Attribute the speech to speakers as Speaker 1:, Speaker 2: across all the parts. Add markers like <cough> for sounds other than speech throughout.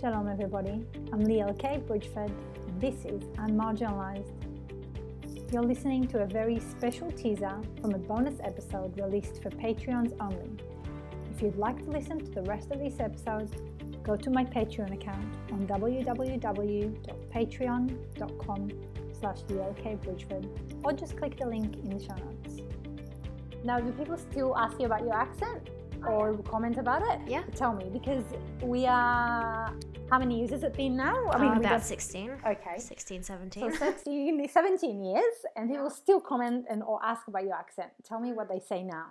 Speaker 1: Shalom, everybody. I'm Liel K. Bridgeford, and this is Unmarginalized. You're listening to a very special teaser from a bonus episode released for Patreons only. If you'd like to listen to the rest of this episode, go to my Patreon account on www.patreon.com slash Bridgeford or just click the link in the show notes. Now, do people still ask you about your accent or comment about it?
Speaker 2: Yeah.
Speaker 1: Tell me, because we are, how many years has it been now? I
Speaker 2: Uh,
Speaker 1: we
Speaker 2: about
Speaker 1: got-
Speaker 2: 16.
Speaker 1: Okay.
Speaker 2: 16,
Speaker 1: So
Speaker 2: 17. <laughs>
Speaker 1: 16, 17 years, and people still comment and or ask about your accent. Tell me what they say now.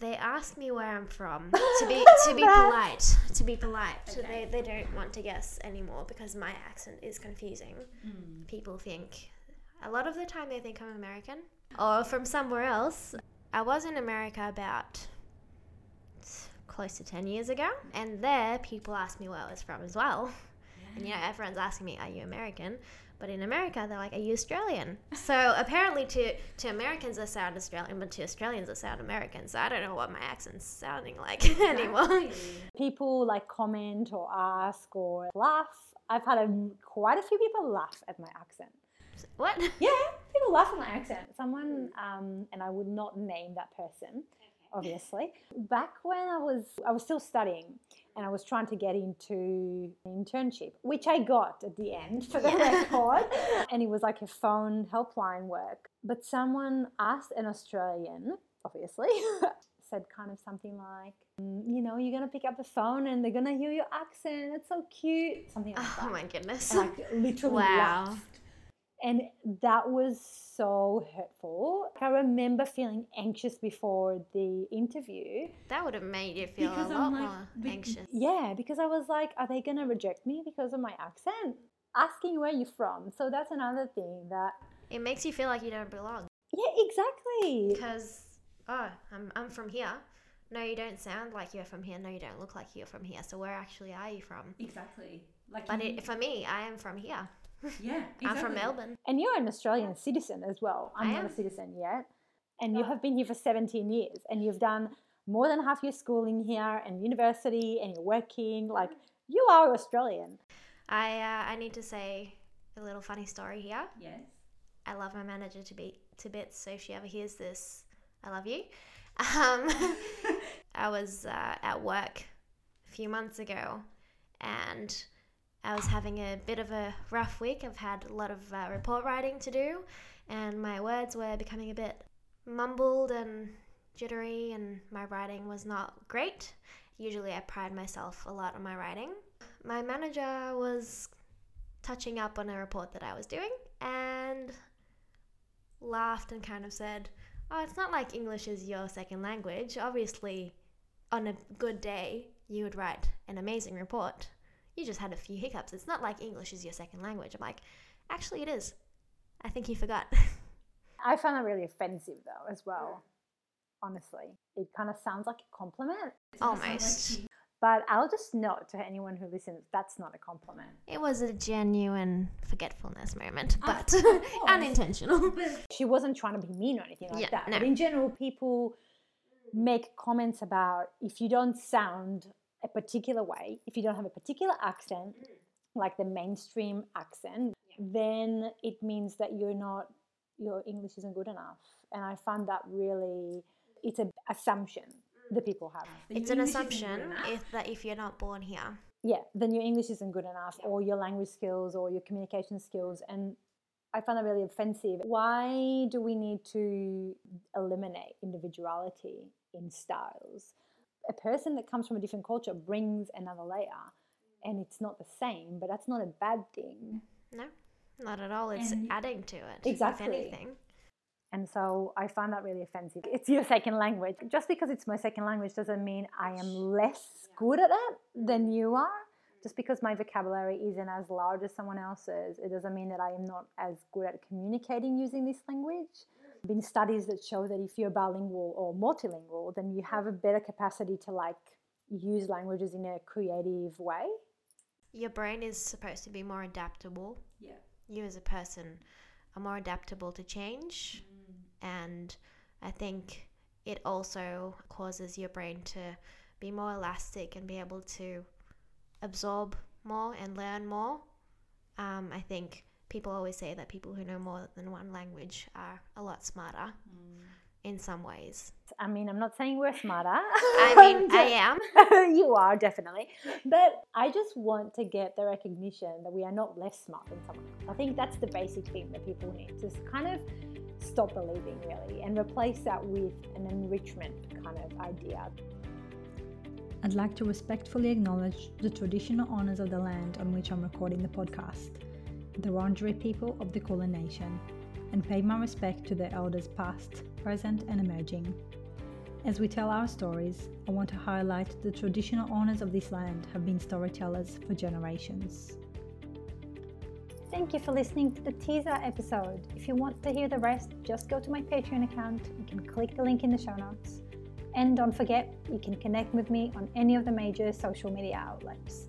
Speaker 2: They ask me where I'm from <laughs> to be to be polite. To be polite. So they, they don't want to guess anymore because my accent is confusing. People think a lot of the time they think I'm American or from somewhere else. I was in America about close to 10 years ago and there people asked me where I was from as well. <laughs> And you know, everyone's asking me, Are you American? But in America, they're like, Are you Australian? <laughs> So apparently, to, to Americans, I sound Australian, but to Australians, I sound American. So I don't know what my accent's sounding like <laughs> anymore.
Speaker 1: People like comment or ask or laugh. I've had a, quite a few people laugh at my accent.
Speaker 2: what?
Speaker 1: Yeah, people laugh at my accent. Someone, um, and I would not name that person, obviously. Back when I was, I was still studying, and I was trying to get into an internship, which I got at the end for the <laughs> record, and it was like a phone helpline work. But someone asked an Australian, obviously. <laughs> Said kind of something like, "Mm, you know, you're gonna pick up the phone and they're gonna hear your accent. It's so cute. Something like
Speaker 2: Oh
Speaker 1: that.
Speaker 2: Oh my goodness.
Speaker 1: And, like literally
Speaker 2: Wow.
Speaker 1: laughed. And that was so hurtful. I remember feeling anxious before the interview.
Speaker 2: That would have made you feel
Speaker 1: Because
Speaker 2: a
Speaker 1: I'm
Speaker 2: lot
Speaker 1: like,
Speaker 2: more anxious.
Speaker 1: Yeah, because I was like, are they going to reject me because of my accent? Asking where you're from. So that's another thing that,
Speaker 2: It makes you feel like you don't belong.
Speaker 1: yeah, exactly.
Speaker 2: Because, oh, I'm, I'm from here. No, you don't sound like you're from here. No, you don't look like you're from here. So where actually are you from?
Speaker 3: Exactly. Like
Speaker 2: But
Speaker 3: you-
Speaker 2: it, for me, I am from here. <laughs>
Speaker 3: yeah,
Speaker 2: I'm from. Melbourne.
Speaker 1: And you're an Australian citizen as well. I'm
Speaker 2: I
Speaker 1: not
Speaker 2: am.
Speaker 1: a citizen yet. And you have been here for 17 years and you've done more than half your schooling here and university and you're working. Like, you are Australian.
Speaker 2: I uh, I need to say a little funny story here.
Speaker 3: Yes.
Speaker 2: I love my manager to be to bits. So if she ever hears this, I love you. Um, <laughs> I was uh, at work a few months ago, and I was having a bit of a rough week. I've had a lot of uh, report writing to do, and my words were becoming a bit mumbled and jittery, and my writing was not great. Usually, I pride myself a lot on my writing. My manager was touching up on a report that I was doing and laughed and kind of said, Oh, it's not like English is your second language. Obviously, on a good day, you would write an amazing report. You just had a few hiccups. It's not like English is your second language. I'm like, Actually, it is. I think you forgot. <laughs>
Speaker 1: I found that really offensive though, as well. Honestly, it kind of sounds like a compliment.
Speaker 2: Almost.
Speaker 1: But I'll just note to anyone who listens that's not a compliment.
Speaker 2: It was a genuine forgetfulness moment, ah.
Speaker 3: but <laughs>
Speaker 2: unintentional. <laughs>
Speaker 1: She wasn't trying to be mean or anything like
Speaker 2: Yeah,
Speaker 1: that.
Speaker 2: no.
Speaker 1: But in general, people make comments about if you don't sound a particular way, if you don't have a particular accent, like the mainstream accent, then it means that you're not, your English isn't good enough. And I find that really, it's an assumption that people have.
Speaker 3: That
Speaker 2: It's an
Speaker 3: English
Speaker 2: assumption if, that if you're not born here,
Speaker 1: yeah, then your English isn't good enough, or your language skills, or your communication skills. And I find that really offensive. Why do we need to eliminate individuality in styles? A person that comes from a different culture brings another layer, and it's not the same, but that's not a bad thing.
Speaker 2: no, not at all. It's
Speaker 3: And-
Speaker 2: adding to it.
Speaker 1: Exactly.
Speaker 2: If anything.
Speaker 1: And so I find that really offensive. It's your second language. Just because it's my second language doesn't mean I am less good at it than you are. Just because my vocabulary isn't as large as someone else's, it doesn't mean that I am not as good at communicating using this language. There have been studies that show that if you're bilingual or multilingual, then you have a better capacity to like use languages in a creative way.
Speaker 2: Your brain is supposed to be more adaptable.
Speaker 3: Yeah.
Speaker 2: You as a person are more adaptable to change. And I think it also causes your brain to be more elastic and be able to absorb more and learn more. Um, I think people always say that people who know more than one language are a lot smarter mm. in some ways.
Speaker 1: I mean, I'm not saying we're smarter.
Speaker 2: I mean, <laughs> I am. <laughs>
Speaker 1: you are definitely. But I just want to get the recognition that we are not less smart than someone else. I think that's the basic thing that people need to kind of stop believing, really, and replace that with an enrichment kind of idea.
Speaker 3: I'd like to respectfully acknowledge the traditional owners of the land on which I'm recording the podcast, the Wurundjeri people of the Kulin Nation, and pay my respect to their elders past, present, and emerging. As we tell our stories, I want to highlight the traditional owners of this land have been storytellers for generations.
Speaker 1: Thank you for listening to the teaser episode. If you want to hear the rest, just go to my Patreon account. You can click the link in the show notes. And don't forget, you can connect with me on any of the major social media outlets.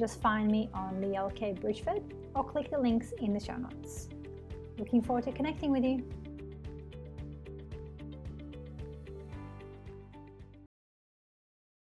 Speaker 1: Just find me on Liel K. Bridgeford or click the links in the show notes. Looking forward to connecting with you.